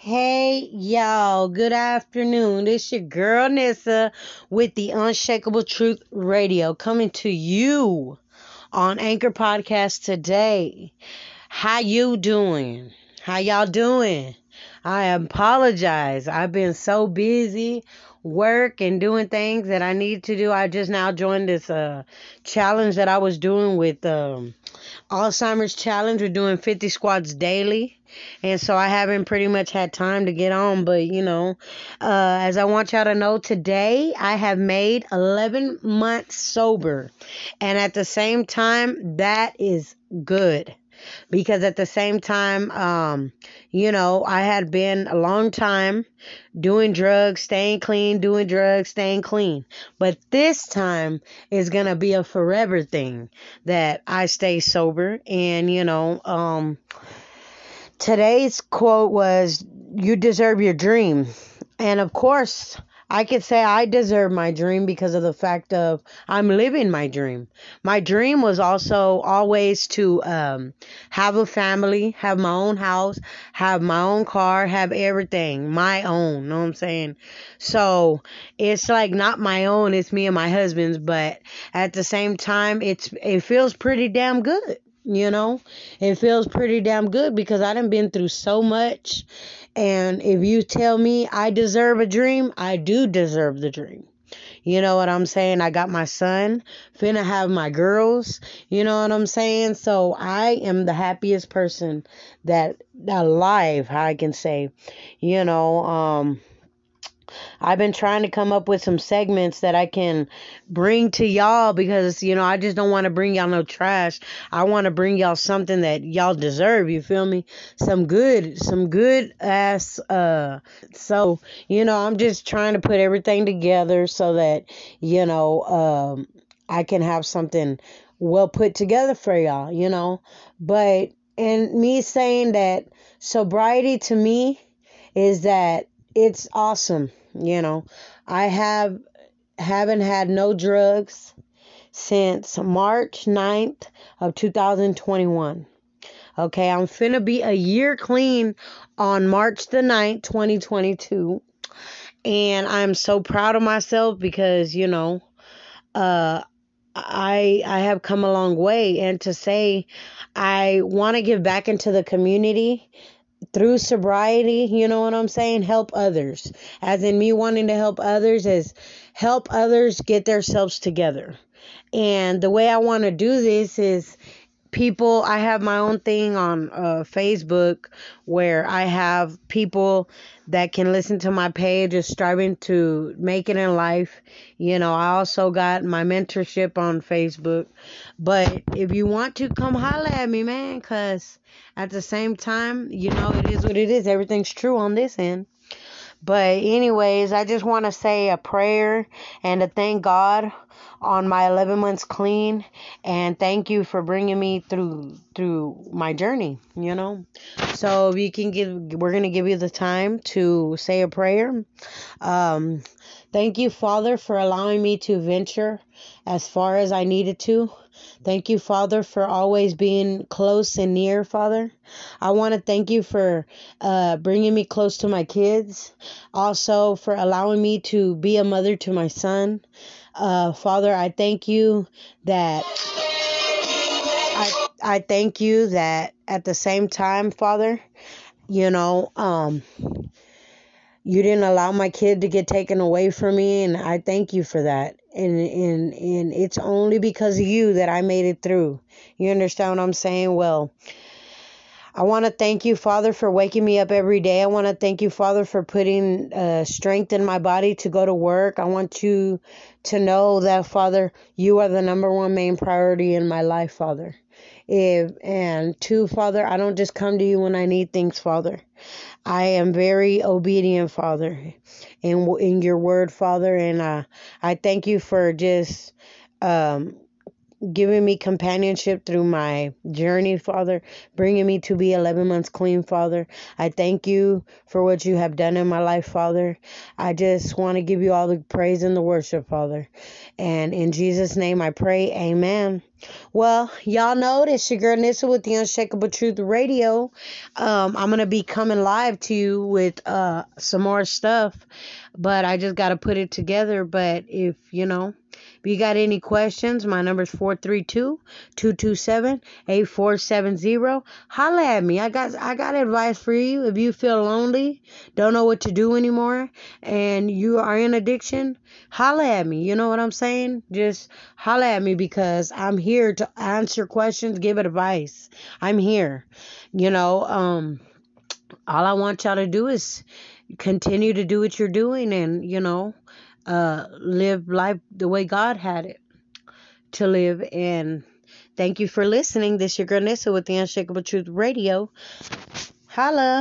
Hey y'all, good afternoon. It's your girl Nissa with the Unshakable Truth Radio coming to you on Anchor Podcast today. How you doing? How y'all doing? I apologize. I've been so busy work and doing things that I need to do. I just now joined this uh challenge that I was doing with um Alzheimer's challenge. We're doing 50 squats daily. And so I haven't pretty much had time to get on, but you know, uh, as I want y'all to know today, I have made 11 months sober. And at the same time, that is good because at the same time, um, you know, I had been a long time doing drugs, staying clean, doing drugs, staying clean. But this time is gonna be a forever thing that I stay sober and you know, um today's quote was you deserve your dream. And of course, I could say I deserve my dream because of the fact of I'm living my dream. My dream was also always to um, have a family, have my own house, have my own car, have everything my own. Know what I'm saying? So it's like not my own. It's me and my husband's, but at the same time, it's it feels pretty damn good you know? It feels pretty damn good because i done been through so much. And if you tell me i deserve a dream i do deserve the dream. You know what i'm saying? I got my son. Finna have my girls. You know what i'm saying? So i am the happiest person that alive i can say. You know um I've been trying to come up with some segments that I can bring to y'all because, you know, I just don't want to bring y'all no trash. I want to bring y'all something that y'all deserve. You feel me? Some good, some good ass, uh, so, you know, I'm just trying to put everything together so that, you know, um, I can have something well put together for y'all, you know. But, and me saying that sobriety to me is that it's awesome you know, I have haven't had no drugs since March 9th of 2021. Okay, I'm finna be a year clean on March the 9th, 2022. And I'm so proud of myself because, you know, uh I I have come a long way and to say I want to give back into the community through sobriety, you know what I'm saying? Help others. As in me wanting to help others is help others get themselves together. And the way I want to do this is people i have my own thing on uh, facebook where i have people that can listen to my page is striving to make it in life. You know i also got my mentorship on facebook. But if you want to come holla at me man because at the same time you know it is what it is. Everything's true on this end but anyways, I just want to say a prayer and to thank God on my 11 months clean and thank you for bringing me through through my journey, you know. So you can give we're to give you the time to say a prayer. Um thank you Father for allowing me to venture as far as I needed to. Thank you, Father, for always being close and near, Father. I want to thank you for uh, bringing me close to my kids, also for allowing me to be a mother to my son. Uh, Father, I thank you that I I thank you that at the same time, Father, you know, um, you didn't allow my kid to get taken away from me, and I thank you for that and and and it's only because of you that I made it through. You understand what I'm saying? Well, I want to thank you, Father, for waking me up every day. I want to thank you, Father, for putting uh, strength in my body to go to work. I want you to know that, Father, you are the number one main priority in my life, Father. If, and two, Father, I don't just come to you when I need things, Father. I am very obedient, Father, in in your word, Father, and uh, I thank you for just um, giving me companionship through my journey, Father, bringing me to be 11 months clean, Father. I thank you for what you have done in my life, Father. I just want to give you all the praise and the worship, Father. And in Jesus' name I pray, amen. Well, y'all know this your girl Nissa with the Unshakable Truth Radio. Um, I'm gonna be coming live to you with uh some more stuff, but I just gotta put it together. But if you know, if you got any questions, my number is 432-227-8470. Holla at me. I got I got advice for you. If you feel lonely, don't know what to do anymore, and you are in addiction, holla at me. You know what I'm saying? Just holla at me because I'm here to answer questions, give advice. I'm here. You know, um all I want y'all to do is continue to do what you're doing and, you know, uh live life the way God had it to live and thank you for listening. This your girl Nissa with the Unshakable Truth Radio. Holla.